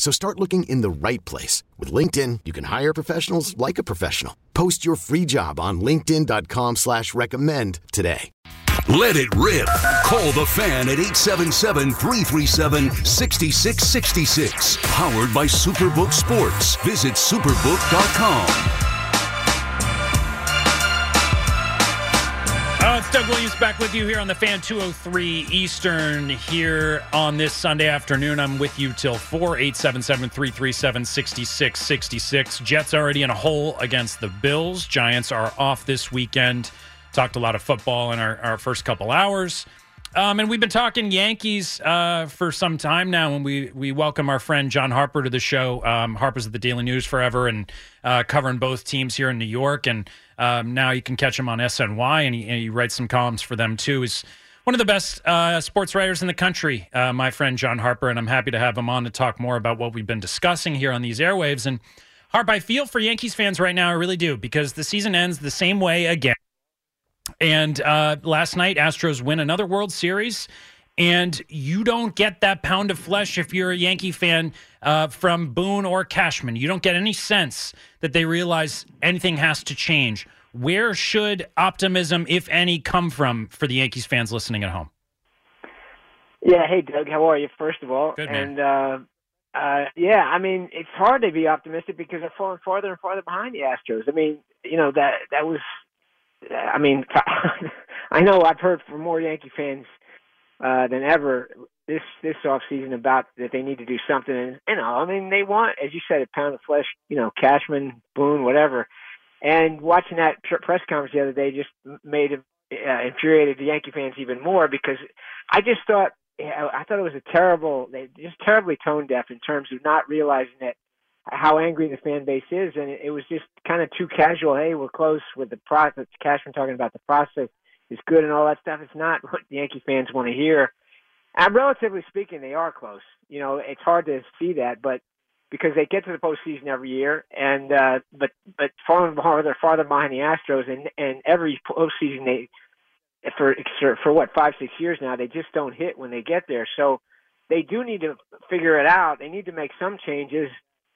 So start looking in the right place. With LinkedIn, you can hire professionals like a professional. Post your free job on linkedin.com slash recommend today. Let it rip. Call the fan at 877-337-6666. Powered by Superbook Sports. Visit superbook.com. Doug Williams back with you here on the Fan 203 Eastern here on this Sunday afternoon. I'm with you till 4 877 337 6666. Jets already in a hole against the Bills. Giants are off this weekend. Talked a lot of football in our, our first couple hours. Um, and we've been talking Yankees uh, for some time now, and we we welcome our friend John Harper to the show. Um, Harper's at the Daily News forever and uh, covering both teams here in New York. And um, now you can catch him on SNY, and he, and he, writes some columns for them too. He's one of the best uh, sports writers in the country, uh, my friend John Harper, and I'm happy to have him on to talk more about what we've been discussing here on these airwaves. And Harp, I feel for Yankees fans right now, I really do, because the season ends the same way again. And uh, last night, Astros win another World Series. And you don't get that pound of flesh if you're a Yankee fan uh, from Boone or Cashman. You don't get any sense that they realize anything has to change. Where should optimism, if any, come from for the Yankees fans listening at home? Yeah, hey Doug, how are you? First of all, Good, and uh, uh, yeah, I mean it's hard to be optimistic because they're falling farther and farther behind the Astros. I mean, you know that that was, I mean, I know I've heard from more Yankee fans uh, than ever this this off season about that they need to do something. And you know, I mean, they want, as you said, a pound of flesh. You know, Cashman, Boone, whatever. And watching that press conference the other day just made it uh, infuriated the Yankee fans even more because I just thought I thought it was a terrible, just terribly tone deaf in terms of not realizing that how angry the fan base is, and it, it was just kind of too casual. Hey, we're close with the process. Cashman talking about the process is good and all that stuff. It's not what the Yankee fans want to hear. And relatively speaking, they are close. You know, it's hard to see that, but because they get to the postseason every year, and uh, but but farther farther farther behind the Astros, and and every postseason they for for what five six years now they just don't hit when they get there. So they do need to figure it out. They need to make some changes.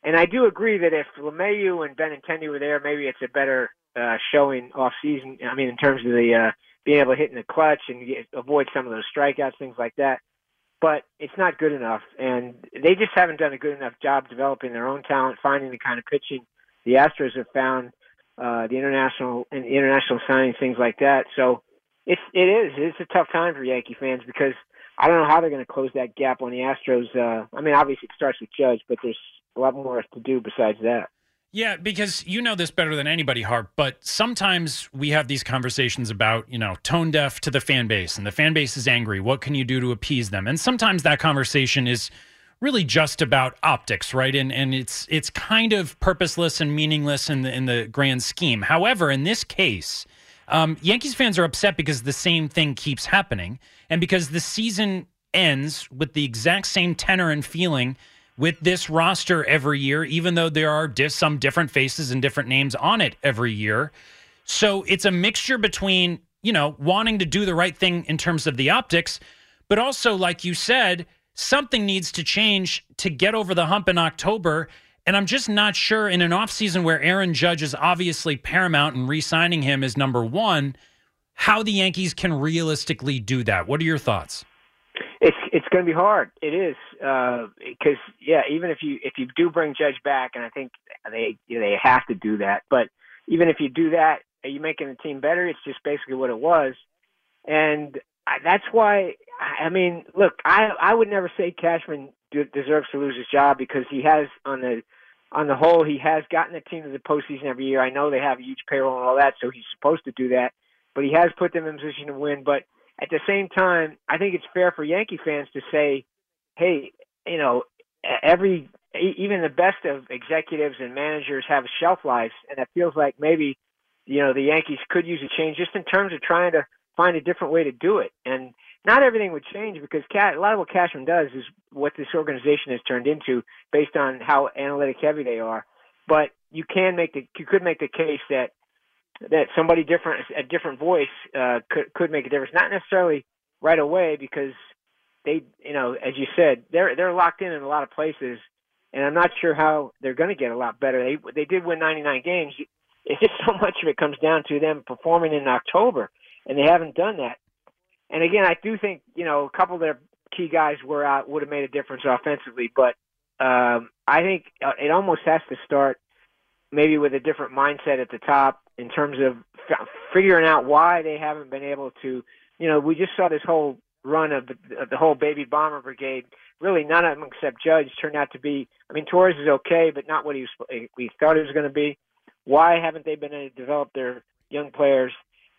And I do agree that if LeMahieu and Benintendi were there, maybe it's a better uh, showing off season. I mean, in terms of the uh, being able to hit in the clutch and get, avoid some of those strikeouts, things like that. But it's not good enough, and they just haven't done a good enough job developing their own talent, finding the kind of pitching the Astros have found, uh, the international and international signings, things like that. So it's it is it's a tough time for Yankee fans because I don't know how they're going to close that gap on the Astros. Uh, I mean, obviously it starts with Judge, but there's a lot more to do besides that. Yeah, because you know this better than anybody, Harp, but sometimes we have these conversations about, you know, tone deaf to the fan base and the fan base is angry. What can you do to appease them? And sometimes that conversation is really just about optics, right? And and it's it's kind of purposeless and meaningless in the in the grand scheme. However, in this case, um, Yankees fans are upset because the same thing keeps happening and because the season ends with the exact same tenor and feeling with this roster every year, even though there are di- some different faces and different names on it every year. So it's a mixture between, you know, wanting to do the right thing in terms of the optics, but also, like you said, something needs to change to get over the hump in October. And I'm just not sure in an offseason where Aaron Judge is obviously paramount and re signing him is number one, how the Yankees can realistically do that. What are your thoughts? It's going to be hard. It is because uh, yeah, even if you if you do bring Judge back, and I think they they have to do that, but even if you do that, are you making the team better? It's just basically what it was, and I, that's why. I mean, look, I I would never say Cashman deserves to lose his job because he has on the on the whole he has gotten the team to the postseason every year. I know they have a huge payroll and all that, so he's supposed to do that, but he has put them in position to win. But at the same time, I think it's fair for Yankee fans to say, hey, you know, every even the best of executives and managers have shelf lives, and it feels like maybe you know the Yankees could use a change just in terms of trying to find a different way to do it. And not everything would change because a lot of what Cashman does is what this organization has turned into based on how analytic heavy they are. But you can make the you could make the case that that somebody different a different voice uh, could could make a difference. Not necessarily right away because they you know as you said they're they're locked in in a lot of places, and I'm not sure how they're going to get a lot better. They they did win 99 games. It's just so much of it comes down to them performing in October, and they haven't done that. And again, I do think you know a couple of their key guys were out would have made a difference offensively, but um, I think uh, it almost has to start maybe with a different mindset at the top in terms of f- figuring out why they haven't been able to. You know, we just saw this whole run of the, of the whole baby bomber brigade. Really, none of them except Judge turned out to be. I mean, Torres is okay, but not what he was, we thought he was going to be. Why haven't they been able to develop their young players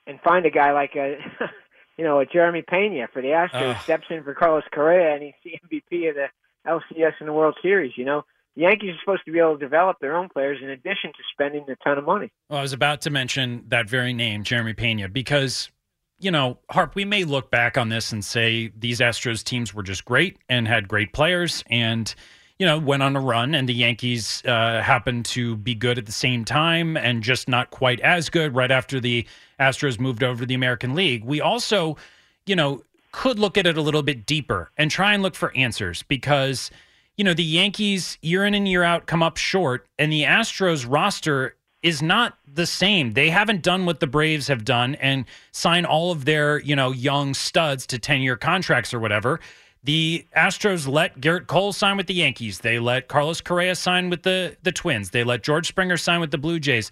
and find a guy like a you know, a Jeremy Pena for the Astros uh. steps in for Carlos Correa, and he's the MVP of the LCS in the World Series. You know, the Yankees are supposed to be able to develop their own players in addition to spending a ton of money. Well, I was about to mention that very name, Jeremy Pena, because you know, Harp, we may look back on this and say these Astros teams were just great and had great players and you know, went on a run, and the Yankees uh, happened to be good at the same time and just not quite as good right after the Astros moved over to the American League. We also, you know, could look at it a little bit deeper and try and look for answers because, you know, the Yankees year in and year out come up short, and the Astros roster is not the same. They haven't done what the Braves have done and sign all of their, you know, young studs to 10 year contracts or whatever. The Astros let Gerrit Cole sign with the Yankees. They let Carlos Correa sign with the, the Twins. They let George Springer sign with the Blue Jays.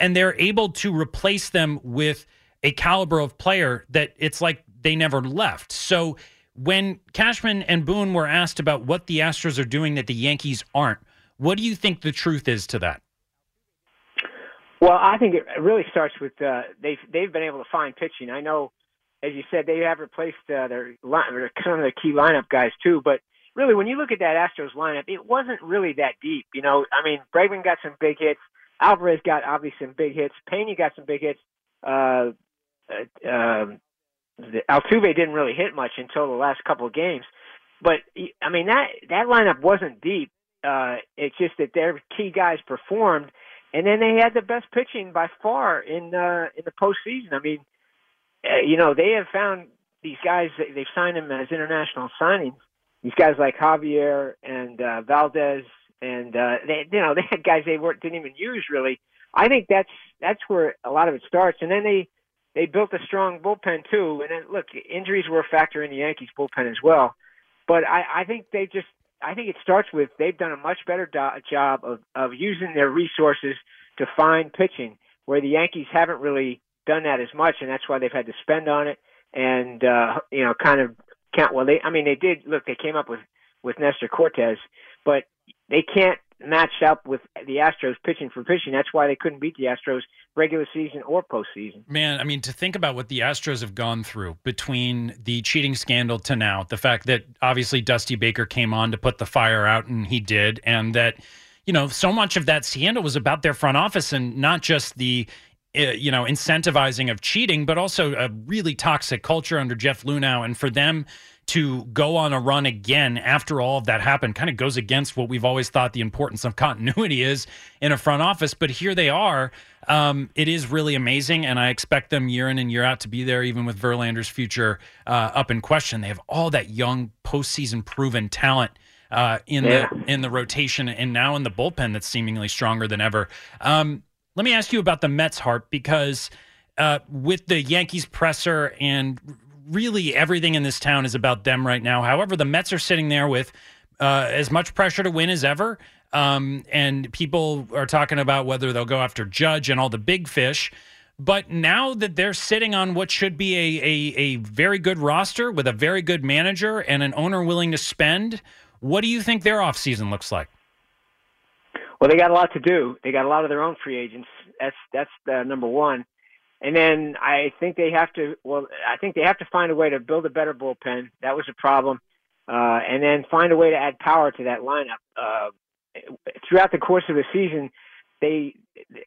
And they're able to replace them with a caliber of player that it's like they never left. So when Cashman and Boone were asked about what the Astros are doing that the Yankees aren't, what do you think the truth is to that? Well, I think it really starts with uh, they've they've been able to find pitching. I know as you said, they have replaced uh, their line, some of the key lineup guys too. But really, when you look at that Astros lineup, it wasn't really that deep. You know, I mean, Bregman got some big hits. Alvarez got obviously some big hits. Pena got some big hits. Uh, uh, um, the, Altuve didn't really hit much until the last couple of games. But I mean that that lineup wasn't deep. Uh, it's just that their key guys performed, and then they had the best pitching by far in uh, in the postseason. I mean, uh, you know, they have found these guys. They've signed them as international signings. These guys like Javier and uh, Valdez, and uh, they, you know, they had guys they weren't didn't even use really. I think that's that's where a lot of it starts. And then they they built a strong bullpen too. And then look, injuries were a factor in the Yankees bullpen as well. But I, I think they just I think it starts with they've done a much better do- job of of using their resources to find pitching where the Yankees haven't really done that as much, and that's why they've had to spend on it and uh, you know kind of count. Well, they I mean they did look. They came up with with Nestor Cortes, but they can't match up with the Astros pitching for pitching. That's why they couldn't beat the Astros regular season or postseason. Man, I mean, to think about what the Astros have gone through between the cheating scandal to now, the fact that obviously Dusty Baker came on to put the fire out, and he did, and that. You know, so much of that scandal was about their front office and not just the you know, incentivizing of cheating, but also a really toxic culture under Jeff Luhnow. And for them to go on a run again after all of that happened kind of goes against what we've always thought the importance of continuity is in a front office. But here they are. Um, it is really amazing, and I expect them year in and year out to be there, even with Verlander's future uh, up in question. They have all that young postseason proven talent. Uh, in yeah. the in the rotation and now in the bullpen that's seemingly stronger than ever. Um, let me ask you about the Mets, Harp because uh, with the Yankees presser and really everything in this town is about them right now. However, the Mets are sitting there with uh, as much pressure to win as ever. Um, and people are talking about whether they'll go after Judge and all the big fish. But now that they're sitting on what should be a, a, a very good roster with a very good manager and an owner willing to spend, what do you think their offseason looks like? Well, they got a lot to do. They got a lot of their own free agents. That's that's the number one. And then I think they have to. Well, I think they have to find a way to build a better bullpen. That was a problem. Uh, and then find a way to add power to that lineup. Uh, throughout the course of the season, they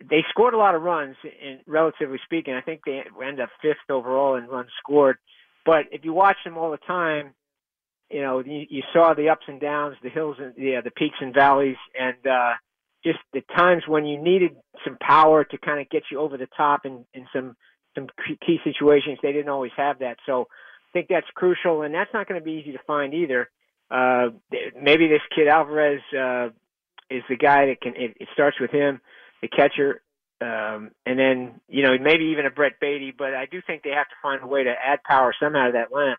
they scored a lot of runs. In relatively speaking, I think they end up fifth overall in runs scored. But if you watch them all the time, you know you, you saw the ups and downs, the hills and yeah, the peaks and valleys, and uh, just the times when you needed some power to kind of get you over the top in, in some some key situations. They didn't always have that, so I think that's crucial, and that's not going to be easy to find either. Uh, maybe this kid Alvarez uh, is the guy that can. It, it starts with him, the catcher, um, and then you know maybe even a Brett Baty. But I do think they have to find a way to add power somehow to that lineup.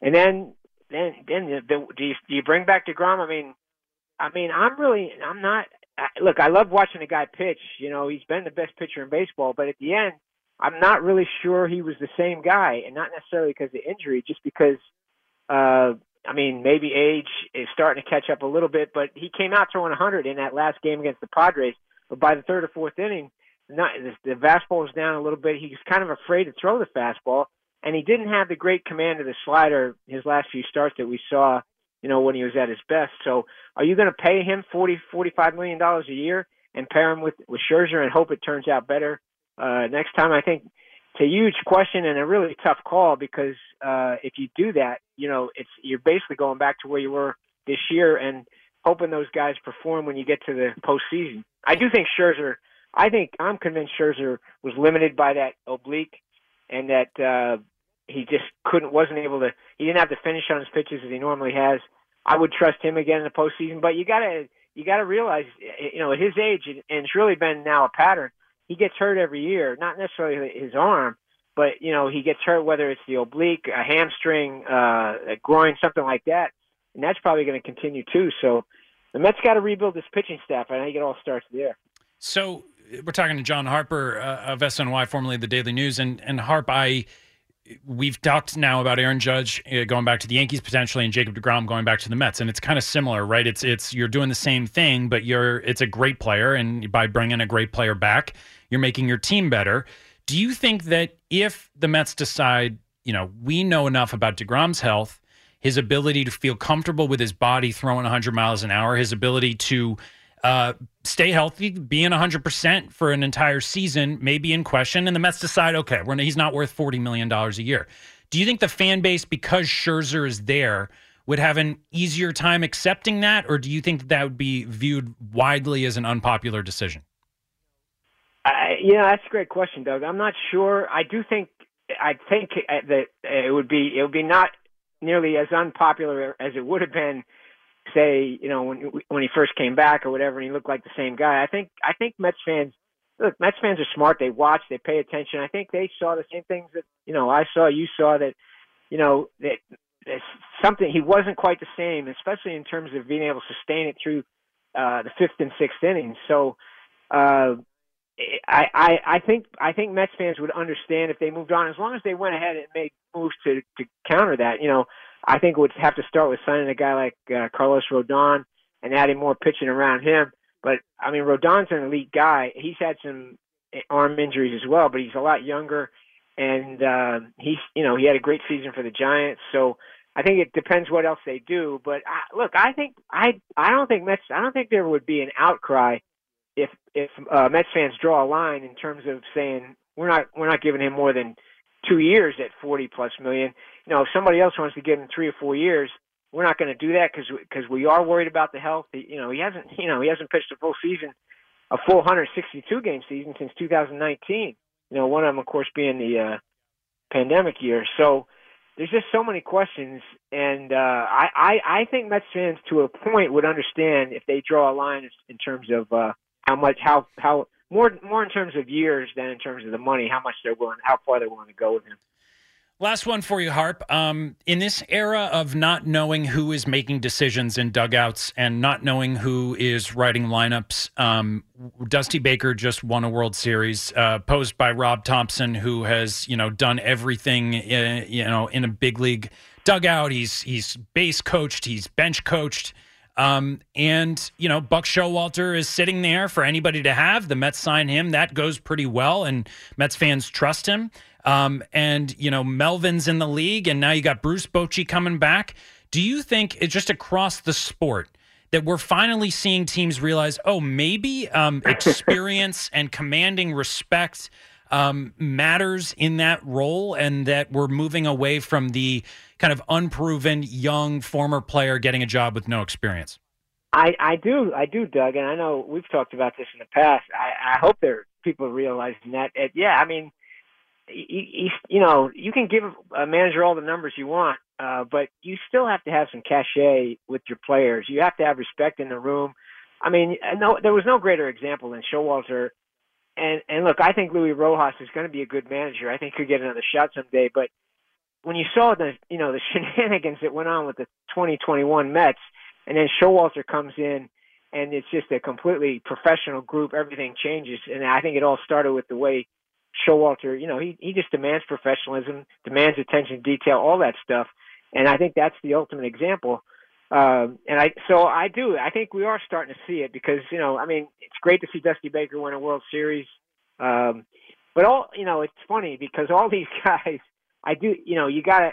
And then then then the, the, do you do you bring back Degrom? I mean, I mean I'm really I'm not. Look, I love watching a guy pitch. You know, he's been the best pitcher in baseball. But at the end, I'm not really sure he was the same guy, and not necessarily because of injury, just because uh, I mean, maybe age is starting to catch up a little bit, but he came out throwing 100 in that last game against the Padres. But by the third or fourth inning, not, the fastball was down a little bit. He was kind of afraid to throw the fastball, and he didn't have the great command of the slider his last few starts that we saw, you know, when he was at his best. So, are you going to pay him 40, 45 million dollars a year and pair him with with Scherzer and hope it turns out better uh, next time? I think it's a huge question and a really tough call because uh, if you do that, you know, it's you're basically going back to where you were this year and hoping those guys perform when you get to the postseason. I do think Scherzer. I think I'm convinced Scherzer was limited by that oblique, and that uh, he just couldn't, wasn't able to. He didn't have to finish on his pitches as he normally has. I would trust him again in the postseason, but you gotta you gotta realize, you know, at his age, and it's really been now a pattern he gets hurt every year. Not necessarily his arm, but you know he gets hurt whether it's the oblique, a hamstring, uh, a groin, something like that, and that's probably going to continue too. So the Mets got to rebuild this pitching staff. And I think it all starts there. So we're talking to John Harper uh, of SNY, formerly the Daily News, and and Harp, I we've talked now about Aaron Judge uh, going back to the Yankees potentially, and Jacob Degrom going back to the Mets, and it's kind of similar, right? It's it's you're doing the same thing, but you're it's a great player, and by bringing a great player back, you're making your team better. Do you think that if the Mets decide, you know, we know enough about Degrom's health, his ability to feel comfortable with his body throwing 100 miles an hour, his ability to uh, stay healthy, being 100% for an entire season may be in question, and the Mets decide, okay, he's not worth $40 million a year. Do you think the fan base, because Scherzer is there, would have an easier time accepting that, or do you think that, that would be viewed widely as an unpopular decision? I, yeah, that's a great question, Doug. I'm not sure. I do think I think that it would be it would be not nearly as unpopular as it would have been say, you know, when when he first came back or whatever, and he looked like the same guy. I think I think Mets fans look, Mets fans are smart. They watch, they pay attention. I think they saw the same things that you know I saw. You saw that, you know, that something he wasn't quite the same, especially in terms of being able to sustain it through uh, the fifth and sixth innings. So. Uh, I, I I think I think Mets fans would understand if they moved on as long as they went ahead and made moves to to counter that. You know, I think it would have to start with signing a guy like uh, Carlos Rodon and adding more pitching around him. But I mean, Rodon's an elite guy. He's had some arm injuries as well, but he's a lot younger, and uh, he's you know he had a great season for the Giants. So I think it depends what else they do. But I, look, I think I I don't think Mets I don't think there would be an outcry if if uh, Mets fans draw a line in terms of saying we're not we're not giving him more than two years at 40 plus million. You know, if somebody else wants to give him three or four years, we're not going to do that because because we are worried about the health. You know, he hasn't you know he hasn't pitched a full season, a full 162 game season since 2019. You know, one of them of course being the uh, pandemic year. So there's just so many questions, and uh, I, I I think Mets fans to a point would understand if they draw a line in terms of uh, how much how how more more in terms of years than in terms of the money, how much they're willing, how far they're willing to go with him. Last one for you, Harp. Um, in this era of not knowing who is making decisions in dugouts and not knowing who is writing lineups, um, Dusty Baker just won a World Series, uh, posed by Rob Thomson, who has you know done everything in, uh, you know in a big league dugout. He's he's base coached, he's bench coached. Um, and you know, Buck Showalter is sitting there for anybody to have. The Mets sign him. That goes pretty well, and Mets fans trust him. Um, and, you know, Melvin's in the league, and now you got Bruce Bochy coming back. Do you think it's just across the sport that we're finally seeing teams realize, oh, maybe um, experience and commanding respect um, matters in that role, and that we're moving away from the kind of unproven young former player getting a job with no experience? I, I do, I do, Doug, and I know we've talked about this in the past. I, I hope there people realizing that. It, yeah, I mean, you, you know, you can give a manager all the numbers you want, uh, but you still have to have some cachet with your players. You have to have respect in the room. I mean, no, there was no greater example than Showalter. And and look, I think Luis Rojas is going to be a good manager. I think he'll get another shot someday. But when you saw the you know the shenanigans that went on with the 2021 Mets, and then Showalter comes in, and it's just a completely professional group. Everything changes, and I think it all started with the way Showalter, you know, he he just demands professionalism, demands attention to detail, all that stuff, and I think that's the ultimate example. Um, and I so I do I think we are starting to see it because you know I mean it's great to see Dusty Baker win a World Series, um, but all you know it's funny because all these guys I do you know you got to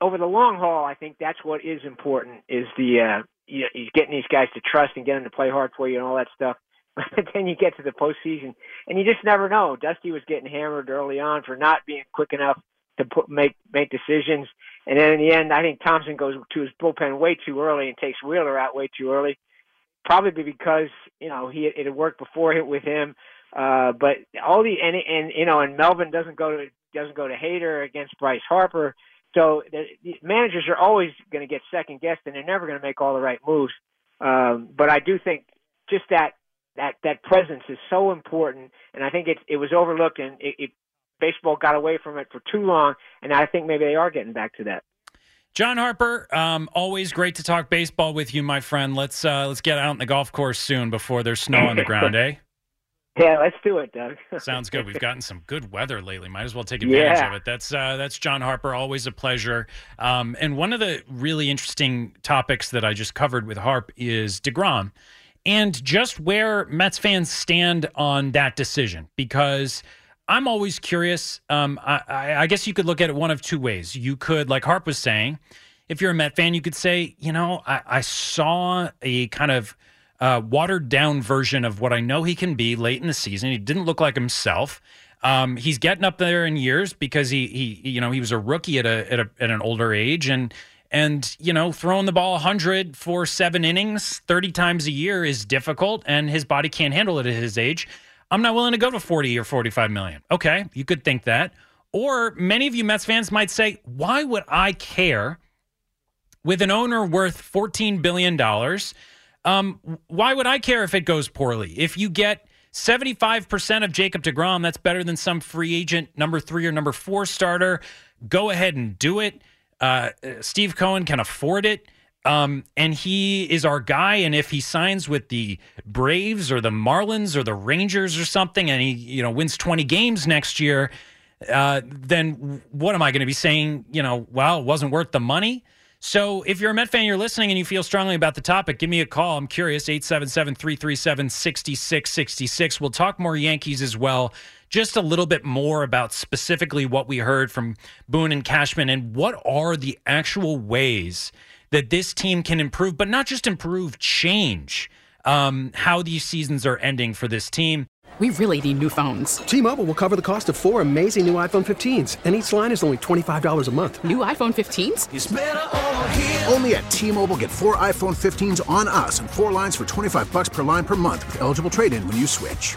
over the long haul I think that's what is important is the uh, you know, getting these guys to trust and get them to play hard for you and all that stuff. But then you get to the postseason, and you just never know. Dusty was getting hammered early on for not being quick enough to put make make decisions, and then in the end, I think Thomson goes to his bullpen way too early and takes Wheeler out way too early. Probably because you know he it had worked before it with him, uh, but all the and and you know and Melvin doesn't go to doesn't go to Hader against Bryce Harper. So the, the managers are always going to get second guessed, and they're never going to make all the right moves. Um, but I do think just that that that presence is so important, and I think it it was overlooked, and it, it baseball got away from it for too long, and I think maybe they are getting back to that. John Harper, um, always great to talk baseball with you, my friend. Let's uh, let's get out on the golf course soon before there's snow on the ground, eh? Yeah, let's do it, Doug. Sounds good. We've gotten some good weather lately. Might as well take advantage yeah. of it. That's uh, that's John Harper. Always a pleasure. Um, and one of the really interesting topics that I just covered with Harp is Degrom and just where Mets fans stand on that decision because I'm always curious. Um, I, I, guess you could look at it one of two ways. You could, like Harp was saying, if you're a Met fan, you could say, you know, I, I saw a kind of uh, watered down version of what I know he can be late in the season. He didn't look like himself. Um, he's getting up there in years because he, he, you know, he was a rookie at a, at a at an older age, and and, you know, throwing the ball 100 for seven innings 30 times a year is difficult, and his body can't handle it at his age. I'm not willing to go to 40 or 45 million. Okay, you could think that. Or many of you Mets fans might say, why would I care with an owner worth $14 billion? Um, why would I care if it goes poorly? If you get 75% of Jacob DeGrom, that's better than some free agent number three or number four starter. Go ahead and do it. Uh, Steve Cohen can afford it. Um, and he is our guy. And if he signs with the Braves or the Marlins or the Rangers or something, and he you know wins twenty games next year, uh, then what am I going to be saying? You know, well, it wasn't worth the money. So if you're a Met fan, you're listening, and you feel strongly about the topic, give me a call. I'm curious. 877 337 6666. We'll talk more Yankees as well just a little bit more about specifically what we heard from Boone and Cashman and what are the actual ways that this team can improve, but not just improve, change um, how these seasons are ending for this team. We really need new phones. T Mobile will cover the cost of four amazing new iPhone 15s, and each line is only $25 a month. New iPhone 15s? Only at T Mobile get four iPhone 15s on us and four lines for 25 bucks per line per month with eligible trade in when you switch.